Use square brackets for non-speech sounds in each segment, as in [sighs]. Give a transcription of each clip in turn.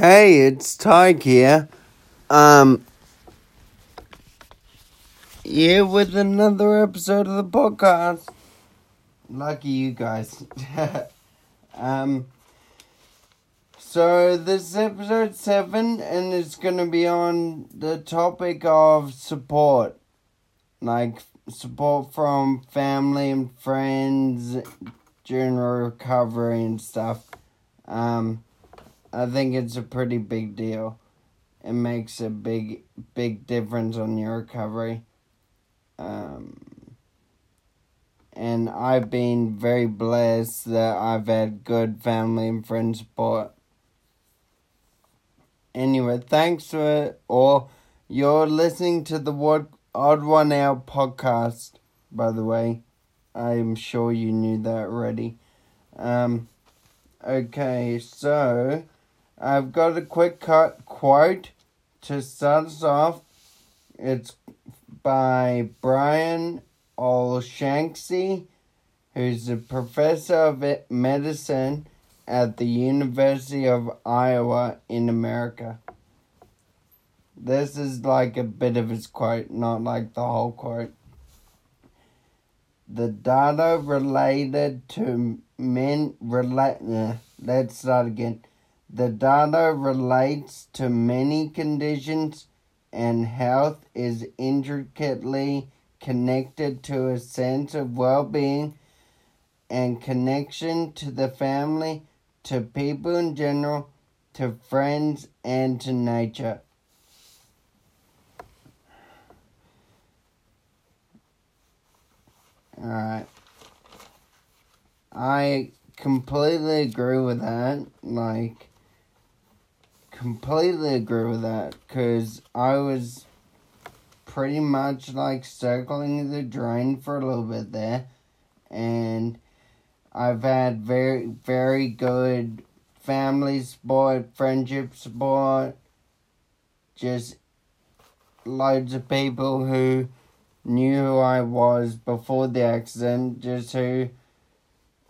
Hey, it's Tyke here. Um, here with another episode of the podcast. Lucky you guys. [laughs] um, so this is episode seven, and it's gonna be on the topic of support, like support from family and friends during recovery and stuff. Um I think it's a pretty big deal. It makes a big, big difference on your recovery. Um, and I've been very blessed that I've had good family and friend support. Anyway, thanks for it. Or you're listening to the Odd One Out podcast, by the way. I'm sure you knew that already. Um, okay, so I've got a quick cut quote to start us off. It's by Brian Olshansky, who's a professor of medicine at the University of Iowa in America. This is like a bit of his quote, not like the whole quote. The data related to men relate. let's start again. The data relates to many conditions, and health is intricately connected to a sense of well being and connection to the family, to people in general, to friends, and to nature. Alright. I completely agree with that. Like, completely agree with that because I was pretty much like circling the drain for a little bit there, and I've had very, very good family support, friendship support, just loads of people who knew who I was before the accident, just who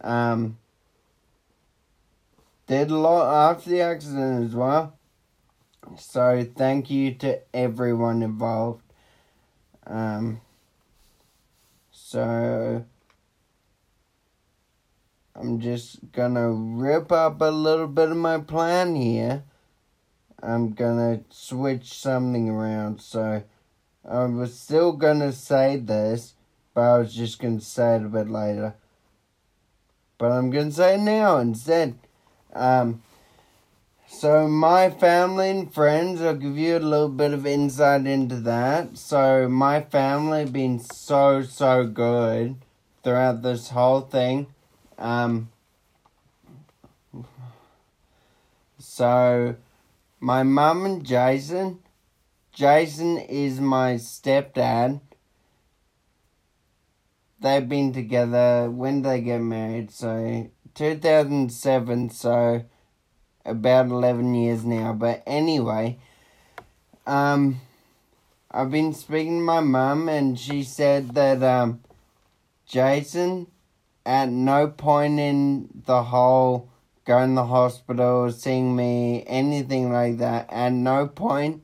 um, did a lot after the accident as well. So thank you to everyone involved. Um, so I'm just gonna rip up a little bit of my plan here. I'm gonna switch something around. So I was still gonna say this, but I was just gonna say it a bit later. But I'm gonna say it now instead. Um, so, my family and friends, I'll give you a little bit of insight into that. So, my family been so, so good throughout this whole thing. Um, so, my mum and Jason, Jason is my stepdad. They've been together when they get married, so 2007, so about 11 years now. But anyway, um, I've been speaking to my mum, and she said that um, Jason, at no point in the whole going to the hospital, seeing me, anything like that, at no point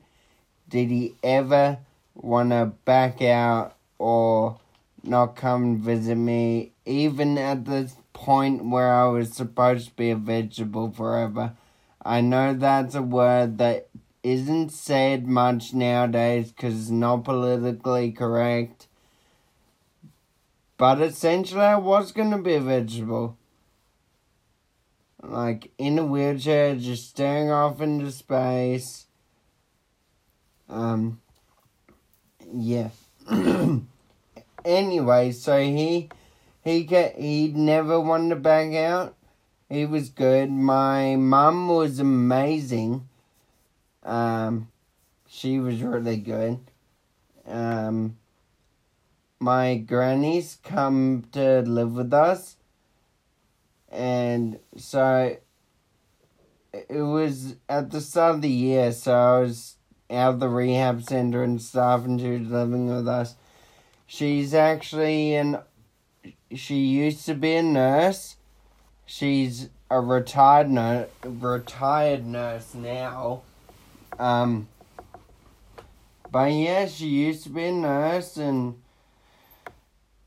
did he ever want to back out or not come visit me, even at the point where I was supposed to be a vegetable forever. I know that's a word that isn't said much nowadays because it's not politically correct. But essentially, I was going to be a vegetable. Like in a wheelchair, just staring off into space. Um, yeah. [coughs] anyway, so he he get he never wanted to back out. He was good. My mum was amazing. Um, she was really good. Um, my grannies come to live with us, and so it was at the start of the year. So I was out of the rehab center and stuff, and she was living with us. She's actually an. She used to be a nurse She's a retired nurse, retired nurse now. Um, but yeah, she used to be a nurse, and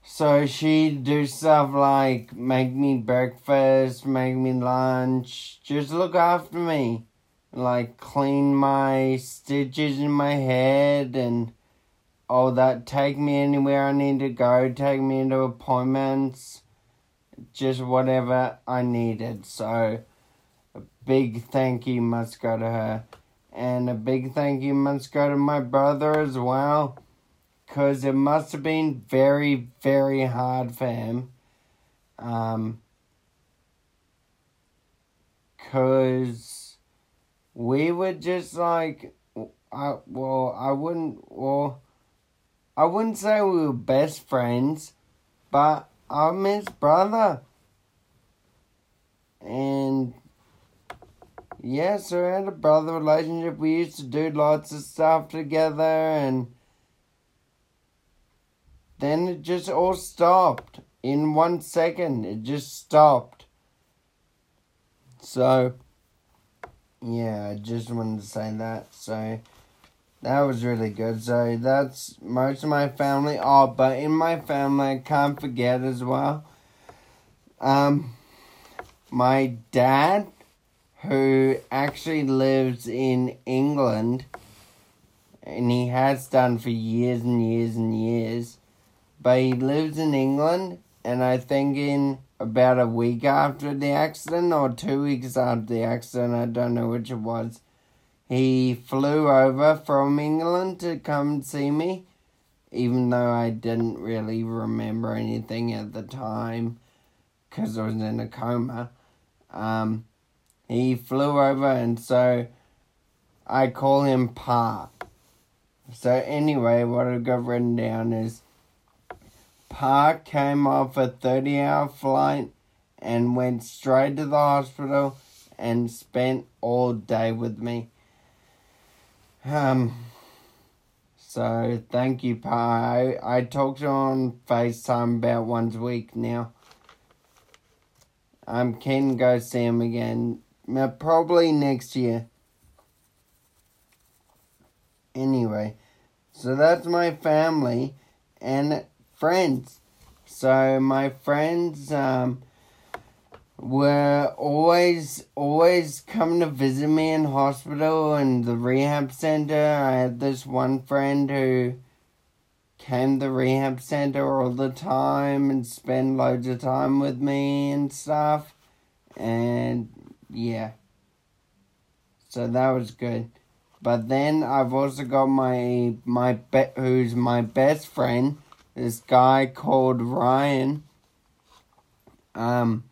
so she'd do stuff like make me breakfast, make me lunch, just look after me, like clean my stitches in my head and all that. Take me anywhere I need to go, take me into appointments just whatever I needed. So a big thank you must go to her. And a big thank you must go to my brother as well. Because it must have been very, very hard for him. Um, because we were just like, I, well, I wouldn't, well, I wouldn't say we were best friends, but I'm his brother. And yeah, so we had a brother relationship. We used to do lots of stuff together and then it just all stopped. In one second, it just stopped. So, yeah, I just wanted to say that. So, that was really good. So that's most of my family. Oh, but in my family, I can't forget as well. Um, my dad, who actually lives in England, and he has done for years and years and years, but he lives in England, and I think in about a week after the accident or two weeks after the accident, I don't know which it was he flew over from England to come see me, even though I didn't really remember anything at the time because I was in a coma. Um, he flew over, and so I call him Pa. So, anyway, what I've got written down is Pa came off a 30 hour flight and went straight to the hospital and spent all day with me. Um, so thank you, Pa. I, I talk to him on FaceTime about once a week now. I'm keen to go see him again. Probably next year. Anyway, so that's my family and friends. So my friends, um, were always always coming to visit me in hospital and the rehab center. I had this one friend who came to the rehab center all the time and spent loads of time with me and stuff. And yeah. So that was good. But then I've also got my my be- who's my best friend, this guy called Ryan. Um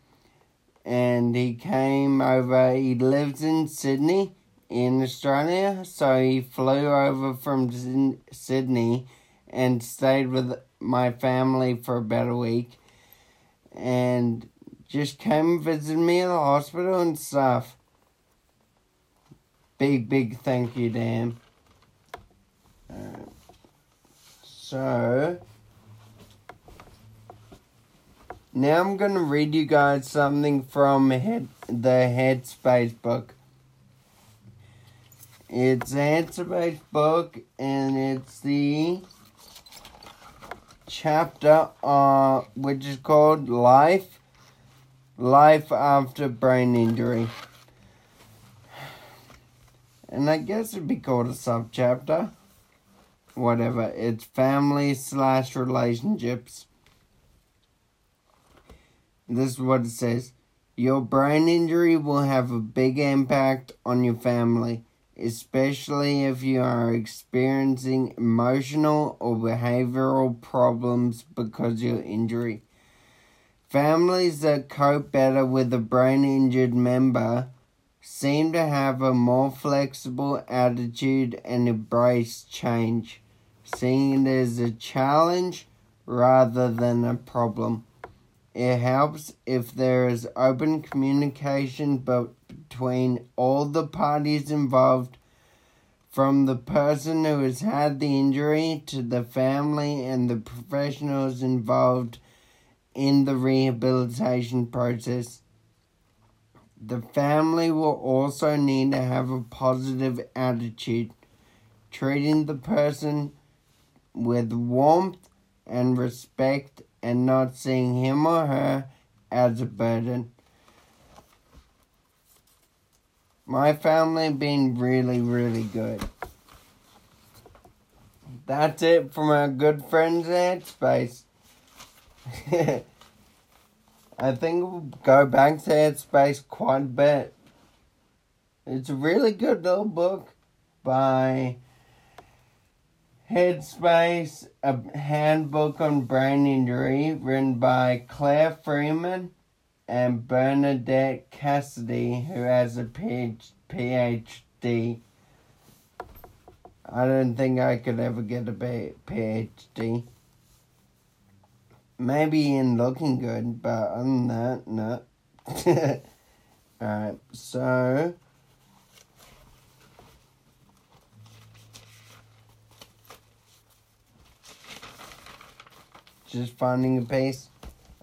and he came over. He lives in Sydney, in Australia, so he flew over from Sydney and stayed with my family for about a week, and just came and visited me at the hospital and stuff. Big, big thank you Dan. Uh, so, now I'm going to read you guys something from head, the Headspace book. It's a Headspace book, and it's the chapter uh, which is called Life, Life After Brain Injury. And I guess it'd be called a subchapter. Whatever. It's family slash relationships. This is what it says. Your brain injury will have a big impact on your family, especially if you are experiencing emotional or behavioral problems because of your injury. Families that cope better with a brain injured member seem to have a more flexible attitude and embrace change, seeing it as a challenge rather than a problem. It helps if there is open communication between all the parties involved, from the person who has had the injury to the family and the professionals involved in the rehabilitation process. The family will also need to have a positive attitude, treating the person with warmth and respect and not seeing him or her as a burden. My family been really, really good. That's it from our good friends at Headspace. [laughs] I think we'll go back to Headspace quite a bit. It's a really good little book by Headspace, a handbook on brain injury, written by Claire Freeman and Bernadette Cassidy, who has a PhD. I don't think I could ever get a PhD. Maybe in looking good, but other than that, no. [laughs] Alright, so. Just finding a piece.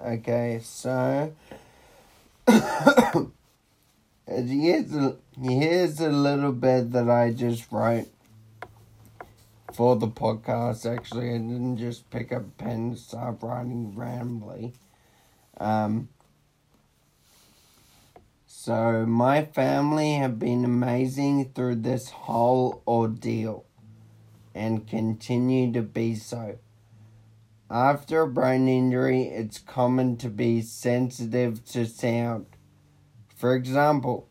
Okay, so [coughs] here's a, here's a little bit that I just wrote for the podcast. Actually, I didn't just pick up a pen and start writing randomly. Um, so, my family have been amazing through this whole ordeal and continue to be so. After a brain injury, it's common to be sensitive to sound. For example,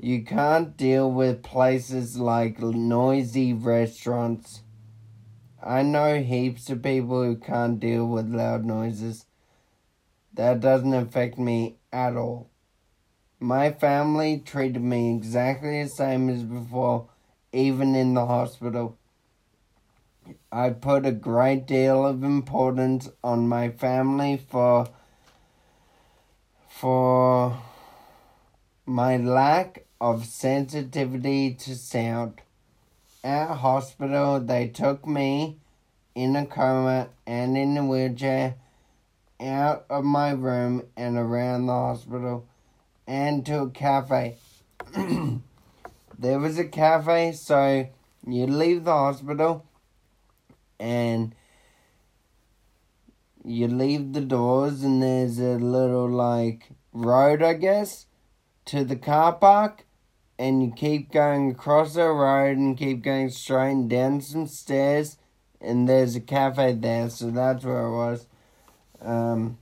you can't deal with places like noisy restaurants. I know heaps of people who can't deal with loud noises. That doesn't affect me at all. My family treated me exactly the same as before, even in the hospital. I put a great deal of importance on my family for for my lack of sensitivity to sound. At hospital, they took me in a coma and in a wheelchair out of my room and around the hospital and to a cafe. [clears throat] there was a cafe, so you leave the hospital and you leave the doors and there's a little like road I guess to the car park and you keep going across the road and keep going straight and down some stairs and there's a cafe there so that's where I was. Um,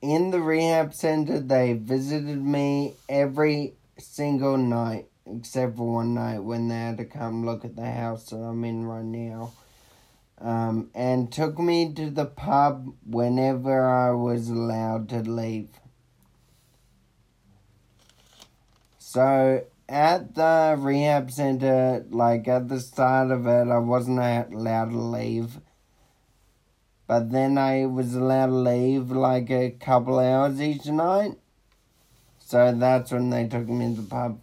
in the rehab center they visited me every single night except for one night when they had to come look at the house that I'm in right now. Um, and took me to the pub whenever I was allowed to leave. So at the rehab center, like at the start of it, I wasn't allowed to leave. But then I was allowed to leave like a couple hours each night. So that's when they took me to the pub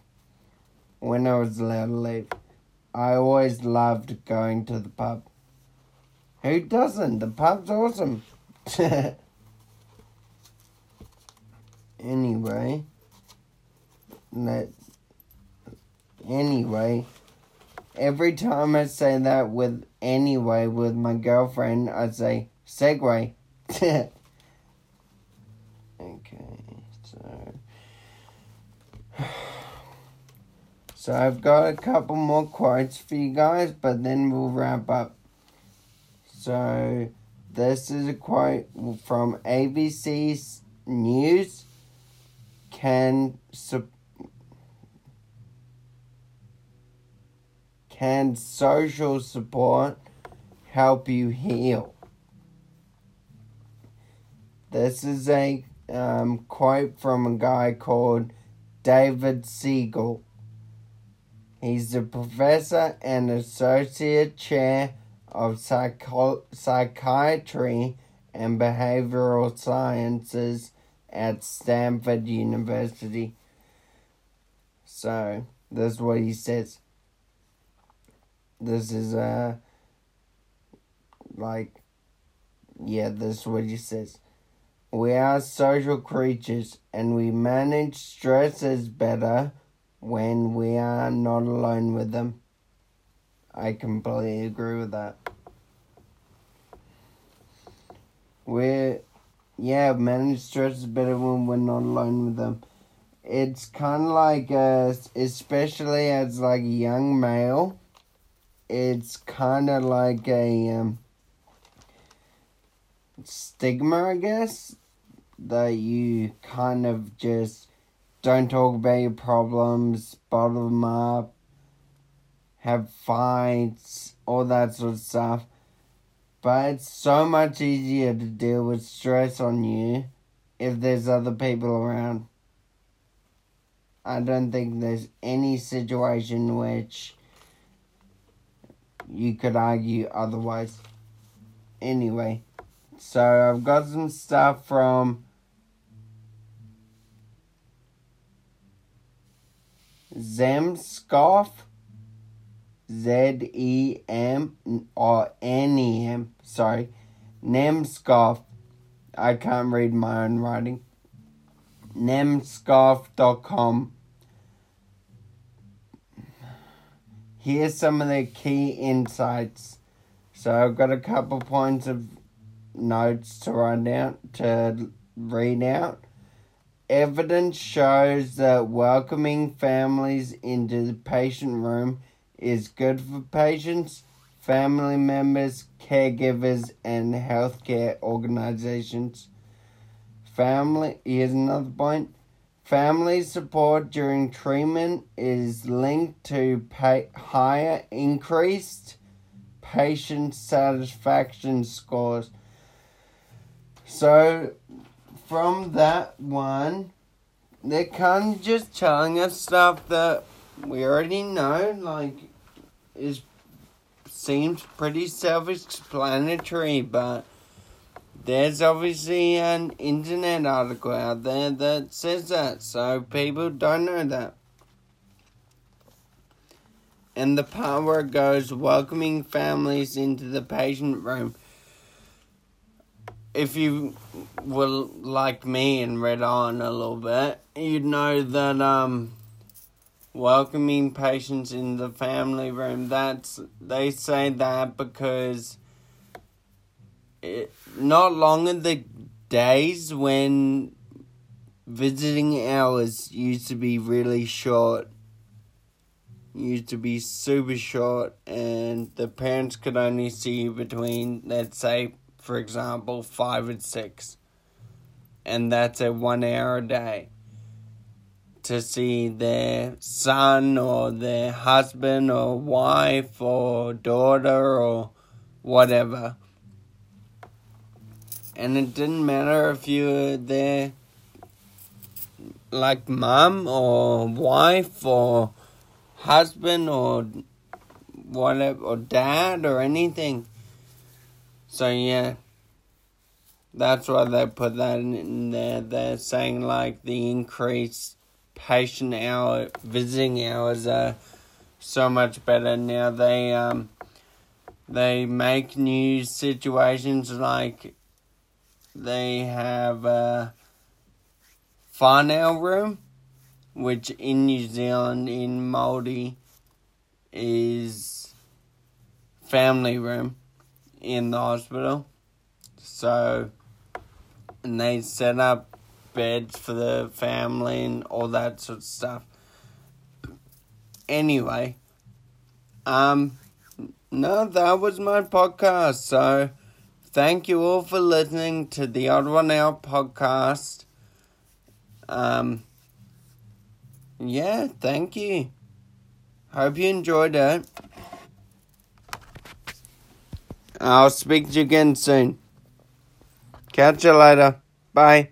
when I was allowed to leave. I always loved going to the pub. Who doesn't? The pub's awesome. [laughs] anyway, that anyway, every time I say that with anyway with my girlfriend, I say segue. [laughs] okay, so. [sighs] [sighs] [sighs] So I've got a couple more quotes for you guys, but then we'll wrap up. So this is a quote from ABC News. Can su- can social support help you heal? This is a um, quote from a guy called David Spiegel. He's the professor and associate chair of psycho- psychiatry and behavioral sciences at Stanford University. So, that's what he says. This is, uh, like, yeah, this is what he says. We are social creatures and we manage stresses better when we are not alone with them. I completely agree with that. We're, yeah, manage stress is better when we're not alone with them. It's kind of like, uh, especially as like a young male, it's kind of like a um, stigma, I guess, that you kind of just don't talk about your problems, bottle them up, have fights, all that sort of stuff. But it's so much easier to deal with stress on you if there's other people around. I don't think there's any situation which you could argue otherwise. Anyway, so I've got some stuff from Zemskov, Z E M or N E M, sorry, Nemskov. I can't read my own writing. Nemskov.com. Here's some of the key insights. So I've got a couple points of notes to write down to read out. Evidence shows that welcoming families into the patient room is good for patients, family members, caregivers, and healthcare organizations. Family, here's another point. Family support during treatment is linked to pay, higher increased patient satisfaction scores. So, from that one, they're kind of just telling us stuff that we already know, like, is seems pretty self-explanatory, but there's obviously an internet article out there that says that, so people don't know that. And the part where it goes welcoming families into the patient room if you were like me and read on a little bit, you'd know that um, welcoming patients in the family room. That's they say that because it, not long in the days when visiting hours used to be really short used to be super short and the parents could only see you between let's say for example, five and six, and that's a one hour a day to see their son or their husband or wife or daughter or whatever. And it didn't matter if you were there like mom or wife or husband or whatever or dad or anything. So yeah, that's why they put that in there. They're saying like the increased patient hour visiting hours are so much better now. They um they make new situations like they have a whānau room, which in New Zealand in Māori is family room in the hospital. So, and they set up beds for the family and all that sort of stuff. Anyway, um, no, that was my podcast. So, thank you all for listening to the Odd One Out podcast. Um, yeah, thank you. Hope you enjoyed it. I'll speak to you again soon. Catch you later. Bye.